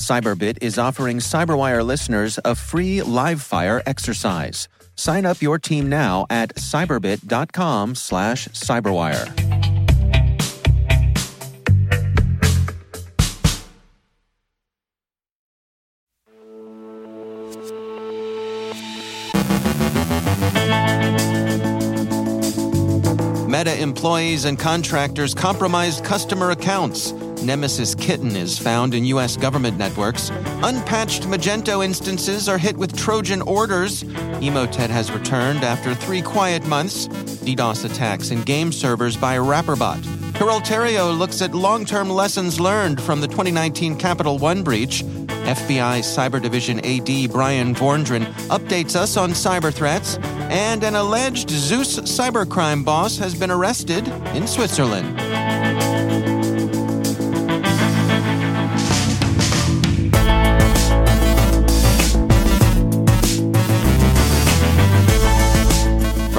Cyberbit is offering Cyberwire listeners a free live fire exercise. Sign up your team now at cyberbit.com slash cyberwire. Meta employees and contractors compromised customer accounts. Nemesis Kitten is found in U.S. government networks. Unpatched Magento instances are hit with TrojanOrders. Emotet has returned after three quiet months. DDoS attacks in game servers by RapperBot. Peraltario looks at long term lessons learned from the 2019 Capital One breach. FBI Cyber Division AD Bryan Vorndran updates us on cyber threats, and an alleged Zeus cybercrime boss has been arrested in Switzerland.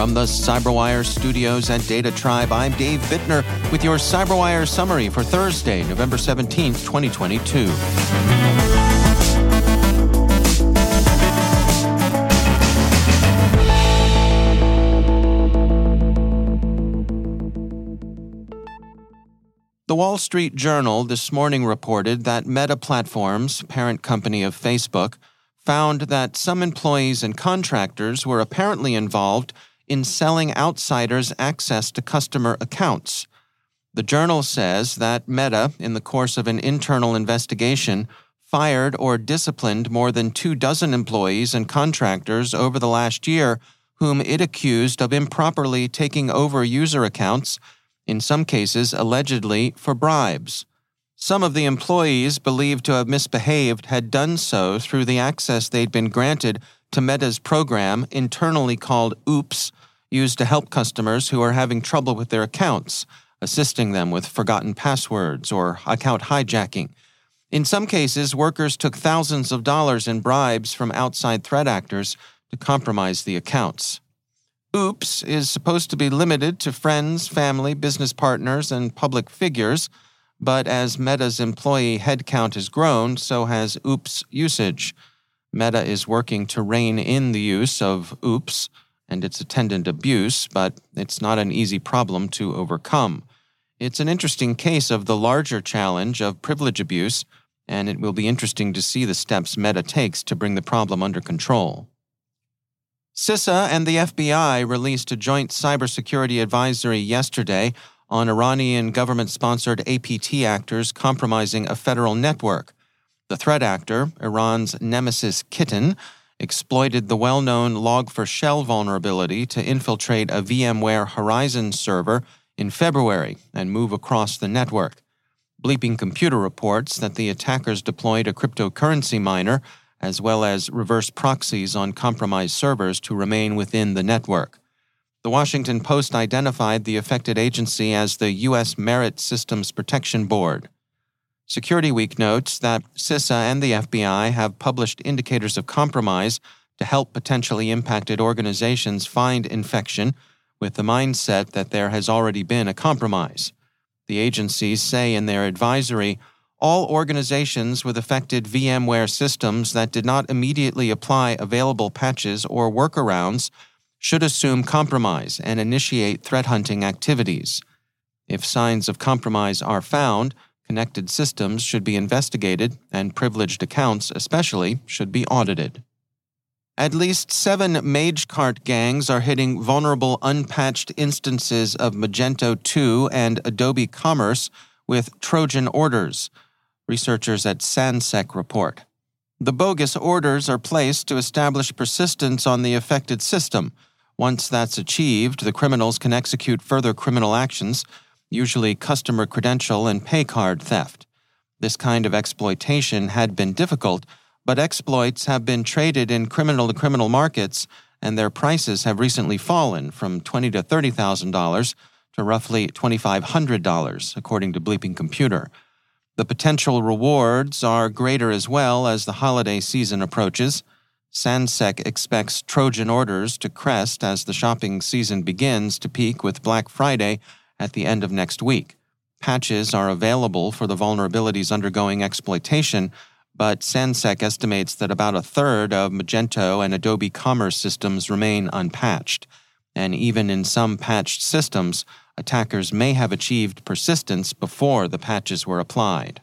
From the CyberWire studios at DataTribe, I'm Dave Bittner with your CyberWire summary for Thursday, November 17th, 2022. The Wall Street Journal this morning reported that Meta Platforms, parent company of Facebook, found that some employees and contractors were apparently involved in selling outsiders access to customer accounts. The journal says that Meta, in the course of an internal investigation, fired or disciplined more than two dozen employees and contractors over the last year whom it accused of improperly taking over user accounts in some cases allegedly for bribes. Some of the employees believed to have misbehaved had done so through the access they'd been granted to Meta's program, internally called OOPS, used to help customers who are having trouble with their accounts, assisting them with forgotten passwords or account hijacking. In some cases, workers took thousands of dollars in bribes from outside threat actors to compromise the accounts. OOPS is supposed to be limited to friends, family, business partners, and public figures, but as Meta's employee headcount has grown, so has OOPS usage. Meta is working to rein in the use of OOPS and its attendant abuse, but it's not an easy problem to overcome. It's an interesting case of the larger challenge of privilege abuse, and it will be interesting to see the steps Meta takes to bring the problem under control. CISA and the FBI released a joint cybersecurity advisory yesterday on Iranian government sponsored APT actors compromising a federal network. The threat actor, Iran's Nemesis Kitten, exploited the well known Log4Shell vulnerability to infiltrate a VMware Horizon server in February and move across the network. Bleeping Computer reports that the attackers deployed a cryptocurrency miner as well as reverse proxies on compromised servers to remain within the network. The Washington Post identified the affected agency as the U.S. Merit Systems Protection Board. Security Week notes that CISA and the FBI have published indicators of compromise to help potentially impacted organizations find infection with the mindset that there has already been a compromise. The agencies say in their advisory all organizations with affected VMware systems that did not immediately apply available patches or workarounds should assume compromise and initiate threat hunting activities. If signs of compromise are found, connected systems should be investigated and privileged accounts, especially, should be audited. At least seven MageCart gangs are hitting vulnerable unpatched instances of Magento 2 and Adobe Commerce with TrojanOrders, researchers at SANSEC report. The bogus orders are placed to establish persistence on the affected system. Once that's achieved, the criminals can execute further criminal actions, usually customer credential and pay card theft. This kind of exploitation had been difficult but exploits have been traded in criminal to criminal markets, and their prices have recently fallen from twenty to thirty thousand dollars to roughly twenty five hundred dollars, according to Bleeping Computer. The potential rewards are greater as well as the holiday season approaches. Sansec expects TrojanOrders to crest as the shopping season begins to peak with Black Friday at the end of next week. Patches are available for the vulnerabilities undergoing exploitation but Sansec estimates that about a third of Magento and Adobe Commerce systems remain unpatched. And even in some patched systems, attackers may have achieved persistence before the patches were applied.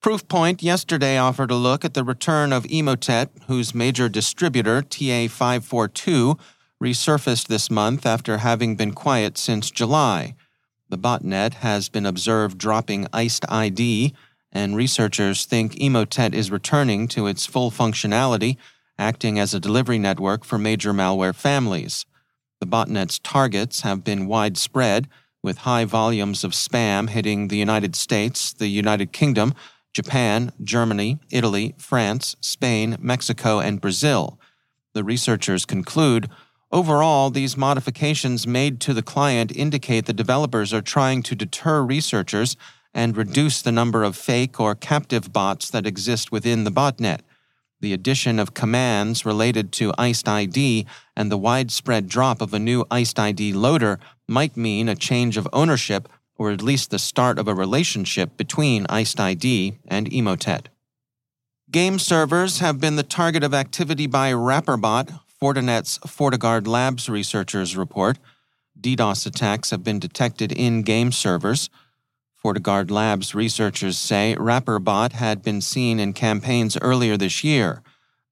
Proofpoint yesterday offered a look at the return of Emotet, whose major distributor, TA542, resurfaced this month after having been quiet since July. The botnet has been observed dropping IcedID, and researchers think Emotet is returning to its full functionality, acting as a delivery network for major malware families. The botnet's targets have been widespread, with high volumes of spam hitting the United States, the United Kingdom, Japan, Germany, Italy, France, Spain, Mexico, and Brazil. The researchers conclude overall, these modifications made to the client indicate the developers are trying to deter researchers and reduce the number of fake or captive bots that exist within the botnet. The addition of commands related to IcedID and the widespread drop of a new IcedID loader might mean a change of ownership or at least the start of a relationship between IcedID and Emotet. Game servers have been the target of activity by RapperBot, Fortinet's FortiGuard Labs researchers report. DDoS attacks have been detected in game servers. FortiGuard Labs researchers say RapperBot had been seen in campaigns earlier this year.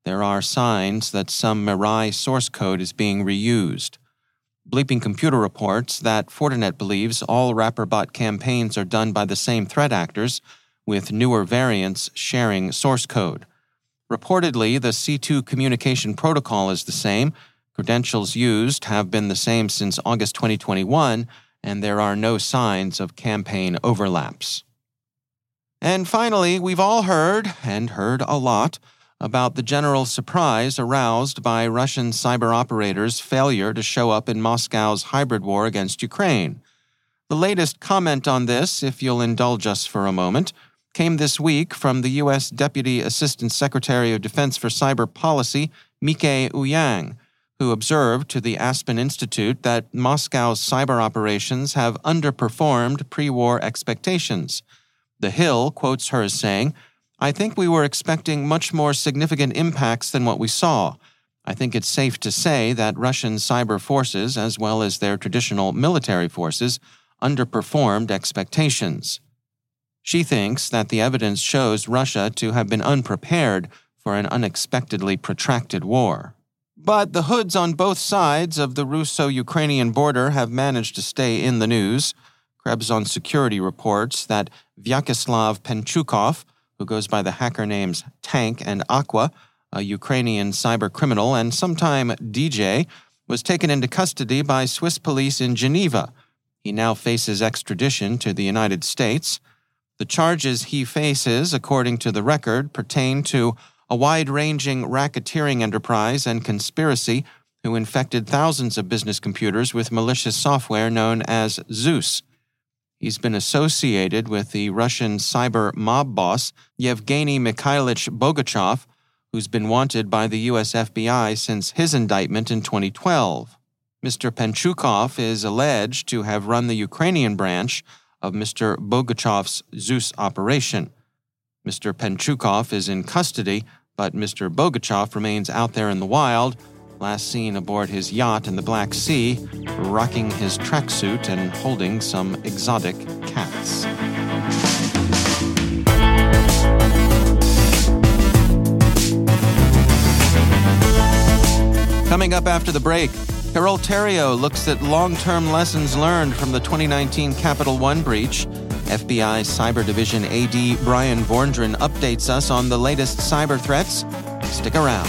There are signs that some Mirai source code is being reused. Bleeping Computer reports that Fortinet believes all RapperBot campaigns are done by the same threat actors, with newer variants sharing source code. Reportedly, the C2 communication protocol is the same. Credentials used have been the same since August 2021 and there are no signs of campaign overlaps. And finally, we've all heard, and heard a lot, about the general surprise aroused by Russian cyber operators' failure to show up in Moscow's hybrid war against Ukraine. The latest comment on this, if you'll indulge us for a moment, came this week from the U.S. Deputy Assistant Secretary of Defense for Cyber Policy, Mieke Eoyang, who observed to the Aspen Institute that Moscow's cyber operations have underperformed pre war expectations. The Hill quotes her as saying, I think we were expecting much more significant impacts than what we saw. I think it's safe to say that Russian cyber forces, as well as their traditional military forces, underperformed expectations. She thinks that the evidence shows Russia to have been unprepared for an unexpectedly protracted war. But the hoods on both sides of the Russo Ukrainian border have managed to stay in the news. Krebs on Security reports that Vyacheslav Penchukov, who goes by the hacker names Tank and Aqua, a Ukrainian cyber criminal and sometime DJ, was taken into custody by Swiss police in Geneva. He now faces extradition to the United States. The charges he faces, according to the record, pertain to a wide ranging racketeering enterprise and conspiracy who infected thousands of business computers with malicious software known as Zeus. He's been associated with the Russian cyber mob boss Yevgeny Mikhailich Bogachev, who's been wanted by the US FBI since his indictment in 2012. Mr. Penchukov is alleged to have run the Ukrainian branch of Mr. Bogachev's Zeus operation. Mr. Penchukov is in custody, but Mr. Bogachev remains out there in the wild, last seen aboard his yacht in the Black Sea, rocking his tracksuit and holding some exotic cats. Coming up after the break, Carole Theriault looks at long term lessons learned from the 2019 Capital One breach. FBI Cyber Division AD Bryan Vorndran updates us on the latest cyber threats. Stick around.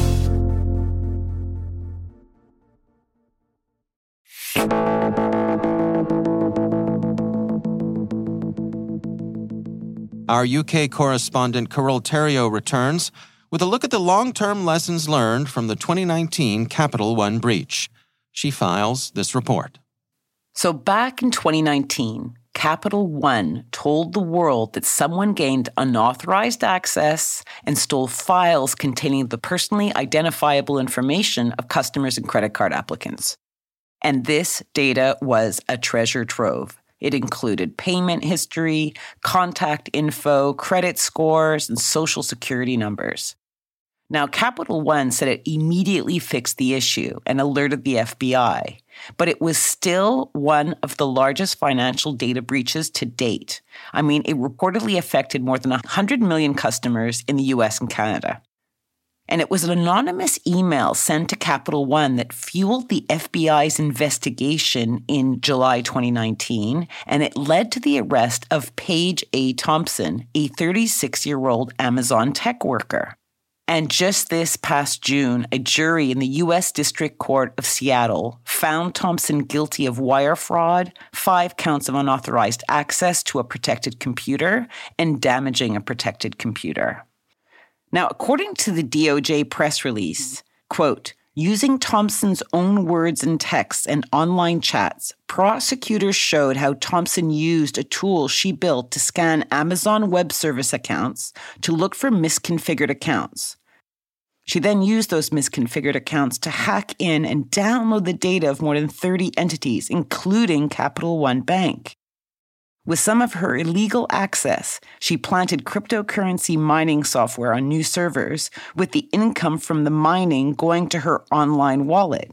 Our UK correspondent Carole Theriault returns with a look at the long term lessons learned from the 2019 Capital One breach. She files this report. So, back in 2019, Capital One told the world that someone gained unauthorized access and stole files containing the personally identifiable information of customers and credit card applicants. And this data was a treasure trove. It included payment history, contact info, credit scores, and social security numbers. Now, Capital One said it immediately fixed the issue and alerted the FBI, but it was still one of the largest financial data breaches to date. I mean, it reportedly affected more than 100 million customers in the US and Canada. And it was an anonymous email sent to Capital One that fueled the FBI's investigation in July 2019. And it led to the arrest of Paige A. Thompson, a 36 year old Amazon tech worker. And just this past June, a jury in the U.S. District Court of Seattle found Thompson guilty of wire fraud, five counts of unauthorized access to a protected computer, and damaging a protected computer. Now, according to the DOJ press release, quote, Using Thompson's own words and texts and online chats, prosecutors showed how Thompson used a tool she built to scan Amazon Web Service accounts to look for misconfigured accounts. She then used those misconfigured accounts to hack in and download the data of more than 30 entities, including Capital One Bank. With some of her illegal access, she planted cryptocurrency mining software on new servers, with the income from the mining going to her online wallet.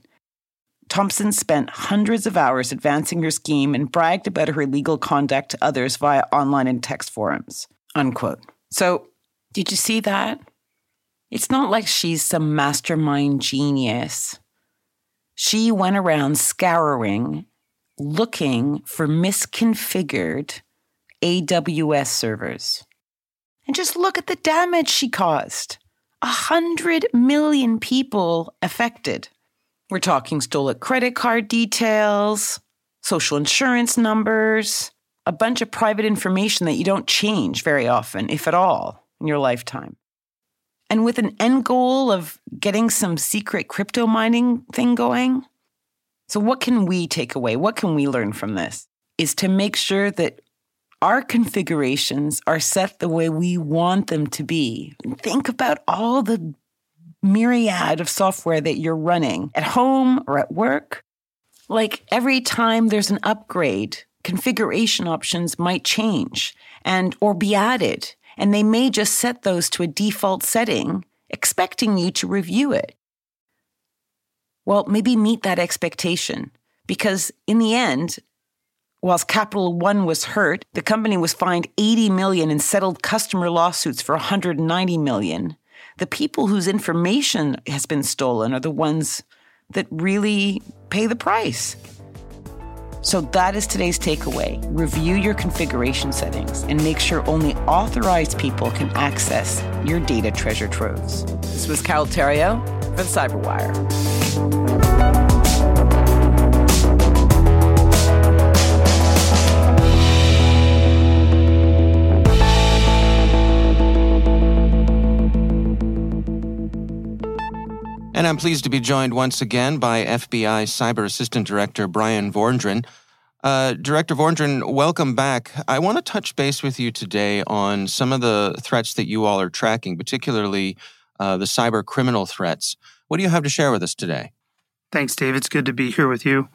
Thompson spent hundreds of hours advancing her scheme and bragged about her illegal conduct to others via online and text forums. Unquote. So, did you see that? It's not like she's some mastermind genius. She went around scouring looking for misconfigured AWS servers. And just look at the damage she caused. A hundred million people affected. We're talking stolen credit card details, social insurance numbers, a bunch of private information that you don't change very often, if at all, in your lifetime. and with an end goal of getting some secret crypto mining thing going. So, what can we take away? What can we learn from this? Is to make sure that our configurations are set the way we want them to be. Think about all the myriad of software that you're running at home or at work. Like every time there's an upgrade, configuration options might change and or be added, and they may just set those to a default setting, expecting you to review it. Well, maybe meet that expectation because in the end, whilst Capital One was hurt, the company was fined 80 million and settled customer lawsuits for 190 million. The people whose information has been stolen are the ones that really pay the price. So that is today's takeaway. Review your configuration settings and make sure only authorized people can access your data treasure troves. This was Carole Theriault the Cyberwire. And I'm pleased to be joined once again by FBI Cyber Assistant Director Bryan Vorndran. Uh, Director Vorndran, welcome back. I want to touch base with you today on some of the threats that you all are tracking, particularly uh, the cyber criminal threats. What do you have to share with us today? Thanks, Dave. It's good to be here with you.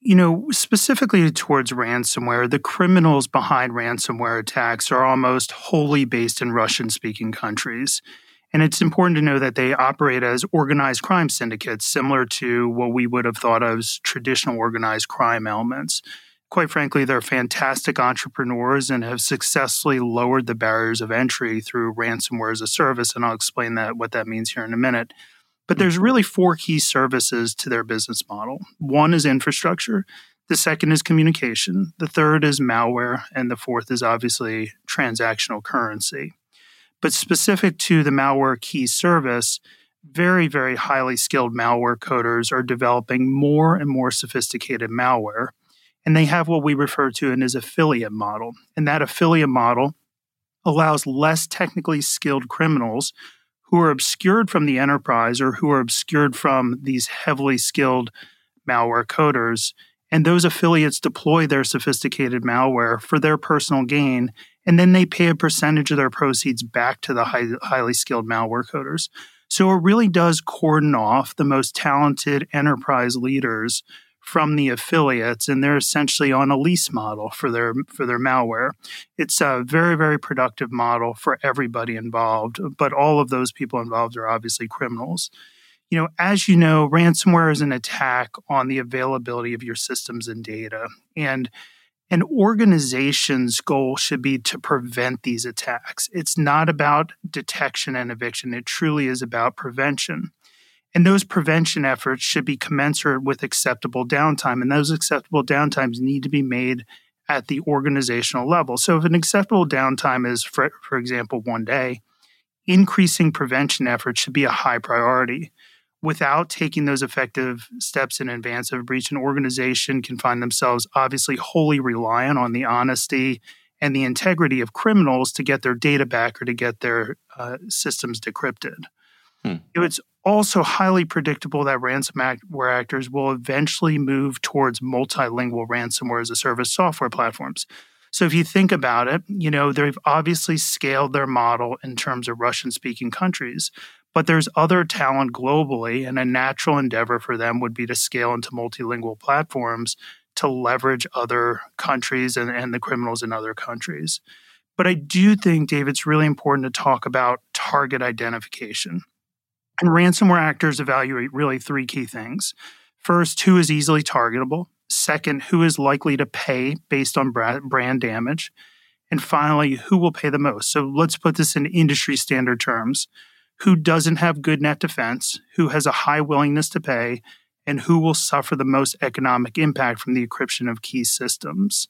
You know, specifically towards ransomware, the criminals behind ransomware attacks are almost wholly based in Russian speaking countries. And it's important to know that they operate as organized crime syndicates, similar to what we would have thought of as traditional organized crime elements. Quite frankly, they're fantastic entrepreneurs and have successfully lowered the barriers of entry through ransomware as a service. And I'll explain that what that means here in a minute. But there's really four key services to their business model. One is infrastructure, the second is communication, the third is malware, and the fourth is obviously transactional currency. But specific to the malware key service, very, very highly skilled malware coders are developing more and more sophisticated malware. And they have what we refer to as affiliate model. And that affiliate model allows less technically skilled criminals who are obscured from the enterprise or who are obscured from these heavily skilled malware coders. And those affiliates deploy their sophisticated malware for their personal gain and then they pay a percentage of their proceeds back to the high, highly skilled malware coders. So it really does cordon off the most talented enterprise leaders from the affiliates, and they're essentially on a lease model for their for their malware. It's a very very productive model for everybody involved, but all of those people involved are obviously criminals. You know, as you know, ransomware is an attack on the availability of your systems and data, and an organization's goal should be to prevent these attacks. It's not about detection and eviction, it truly is about prevention. And those prevention efforts should be commensurate with acceptable downtime. And those acceptable downtimes need to be made at the organizational level. So, if an acceptable downtime is, for, for example, one day, increasing prevention efforts should be a high priority without taking those effective steps in advance of a breach, an organization can find themselves obviously wholly reliant on the honesty and the integrity of criminals to get their data back or to get their uh, systems decrypted. Hmm. It's also highly predictable that ransomware actors will eventually move towards multilingual ransomware as a service software platforms. So if you think about it, you know, they've obviously scaled their model in terms of Russian speaking countries, but there's other talent globally, and a natural endeavor for them would be to scale into multilingual platforms to leverage other countries and, and the criminals in other countries. But I do think, Dave, it's really important to talk about target identification. And ransomware actors evaluate really three key things. First, who is easily targetable. Second, who is likely to pay based on brand damage. And finally, who will pay the most. So let's put this in industry standard terms who doesn't have good net defense, who has a high willingness to pay, and who will suffer the most economic impact from the encryption of key systems.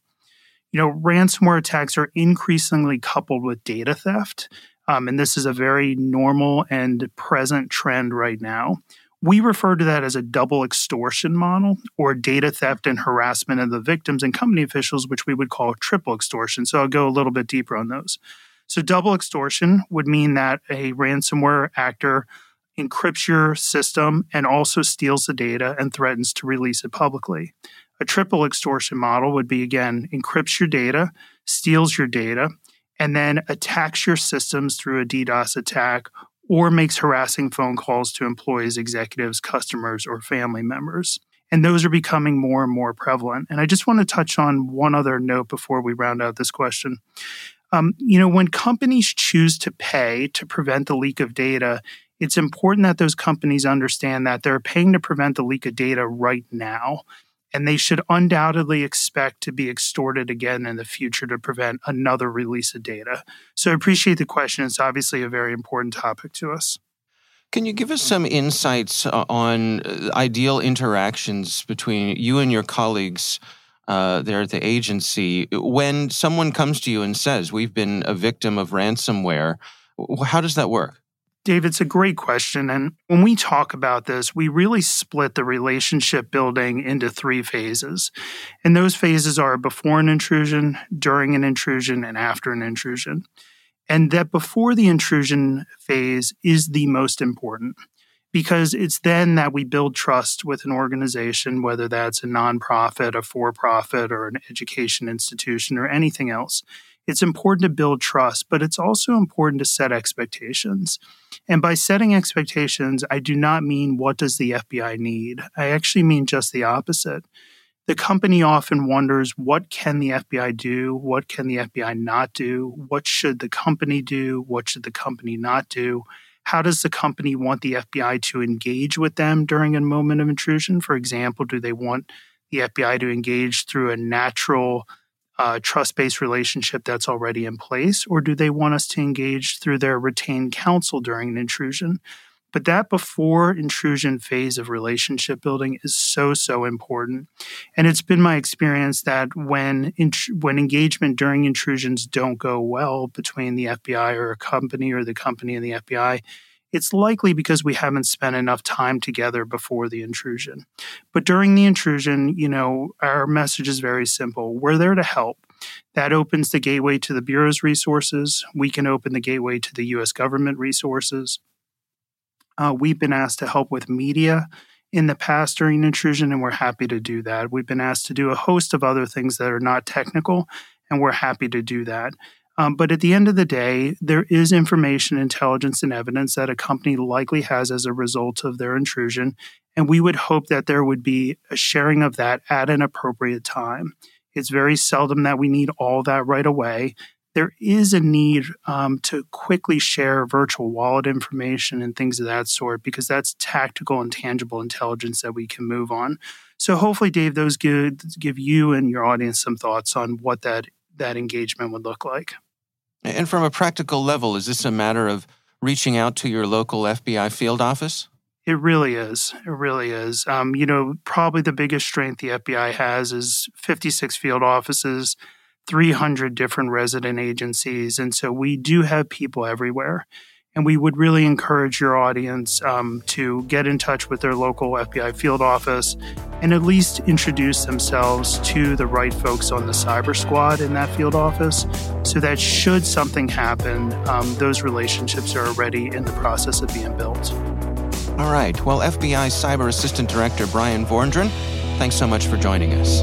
You know, ransomware attacks are increasingly coupled with data theft, um, and this is a very normal and present trend right now. We refer to that as a double extortion model or data theft and harassment of the victims and company officials, which we would call triple extortion. So I'll go a little bit deeper on those. So, double extortion would mean that a ransomware actor encrypts your system and also steals the data and threatens to release it publicly. A triple extortion model would be again, encrypts your data, steals your data, and then attacks your systems through a DDoS attack or makes harassing phone calls to employees, executives, customers, or family members. And those are becoming more and more prevalent. And I just want to touch on one other note before we round out this question. Um, you know, when companies choose to pay to prevent the leak of data, it's important that those companies understand that they're paying to prevent the leak of data right now. And they should undoubtedly expect to be extorted again in the future to prevent another release of data. So I appreciate the question. It's obviously a very important topic to us. Can you give us some insights uh, on uh, ideal interactions between you and your colleagues uh, there at the agency when someone comes to you and says, We've been a victim of ransomware? How does that work? Dave, it's a great question. And when we talk about this, we really split the relationship building into three phases. And those phases are before an intrusion, during an intrusion, and after an intrusion. And that before the intrusion phase is the most important because it's then that we build trust with an organization, whether that's a nonprofit, a for profit, or an education institution, or anything else. It's important to build trust, but it's also important to set expectations. And by setting expectations, I do not mean what does the FBI need? I actually mean just the opposite. The company often wonders what can the FBI do? What can the FBI not do? What should the company do? What should the company not do? How does the company want the FBI to engage with them during a moment of intrusion? For example, do they want the FBI to engage through a natural uh, trust based relationship that's already in place, or do they want us to engage through their retained counsel during an intrusion? But that before intrusion phase of relationship building is so so important, and it's been my experience that when when engagement during intrusions don't go well between the FBI or a company or the company and the FBI, it's likely because we haven't spent enough time together before the intrusion. But during the intrusion, you know, our message is very simple. We're there to help. That opens the gateway to the Bureau's resources. We can open the gateway to the US government resources. Uh, we've been asked to help with media in the past during intrusion, and we're happy to do that. We've been asked to do a host of other things that are not technical, and we're happy to do that. Um, but at the end of the day, there is information, intelligence, and evidence that a company likely has as a result of their intrusion. And we would hope that there would be a sharing of that at an appropriate time. It's very seldom that we need all that right away. There is a need um, to quickly share virtual wallet information and things of that sort because that's tactical and tangible intelligence that we can move on. So hopefully, Dave, those give, give you and your audience some thoughts on what that that engagement would look like. And from a practical level, is this a matter of reaching out to your local FBI field office? It really is. It really is. Um, you know, probably the biggest strength the FBI has is 56 field offices, 300 different resident agencies. And so we do have people everywhere. And we would really encourage your audience um, to get in touch with their local FBI field office and at least introduce themselves to the right folks on the cyber squad in that field office so that should something happen, um, those relationships are already in the process of being built. All right. Well, FBI Cyber Assistant Director Bryan Vorndran, thanks so much for joining us.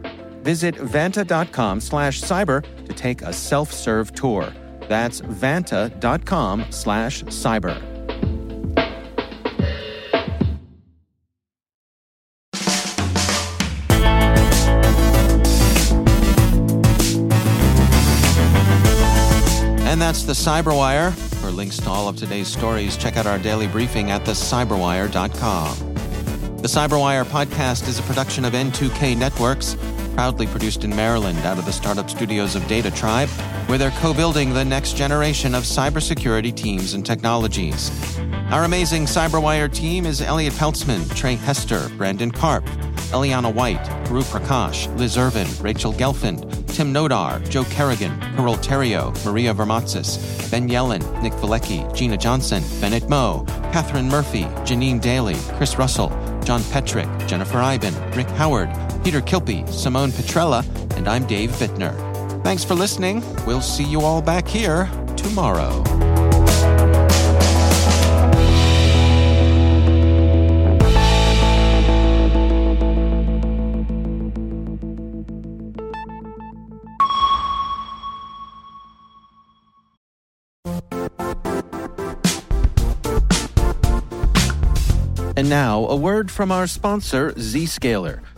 Visit vanta.com slash cyber to take a self-serve tour. That's vanta.com slash cyber. And that's the Cyberwire for links to all of today's stories, check out our daily briefing at thecyberwire.com. The Cyberwire podcast is a production of N2K Networks, proudly produced in Maryland out of the startup studios of DataTribe, where they're co building the next generation of cybersecurity teams and technologies. Our amazing Cyberwire team is Elliott Peltzman, Trey Hester, Brandon Karp, Eliana White, Guru Prakash, Liz Irvin, Rachel Gelfand, Tim Nodar, Joe Kerrigan, Carole Theriault, Maria Varmazis, Ben Yellen, Nick Veliky, Gina Johnson, Bennett Moe, Catherine Murphy, Janine Daly, Chris Russell, John Petrik, Jennifer Eiben, Rick Howard, Peter Kilpie, Simone Petrella, and I'm Dave Bittner. Thanks for listening. We'll see you all back here tomorrow. And now, a word from our sponsor, Zscaler,